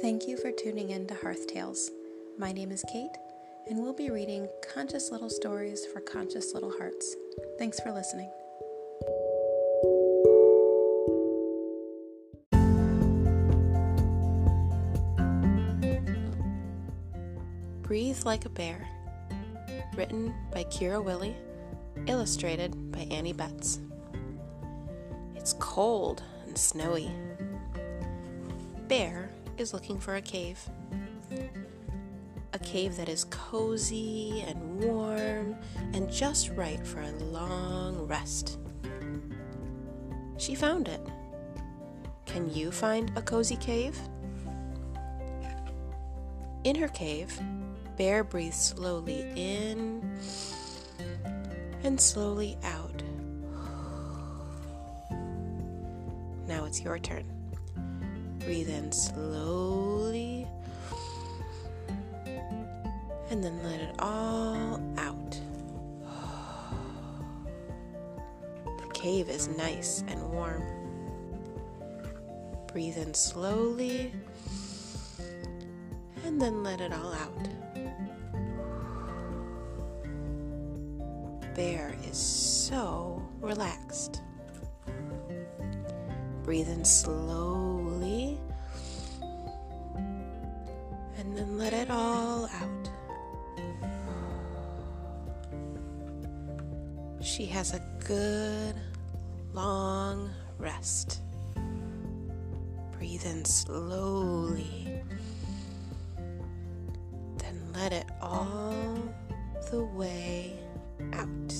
Thank you for tuning in to Hearth Tales. My name is Kate, and we'll be reading conscious little stories for conscious little hearts. Thanks for listening. Breathe Like a Bear. Written by Kira Willey, illustrated by Anni Betts. It's cold and snowy. Bear is looking for a cave. A cave that is cozy and warm and just right for a long rest. She found it. Can you find a cozy cave? In her cave, Bear breathes slowly in and slowly out. Now it's your turn. Breathe in slowly and then let it all out. The cave is nice and warm. Breathe in slowly and then let it all out. Bear is so relaxed. Breathe in slowly let it all out. She has a good long rest. Breathe in slowly, then let it all the way out.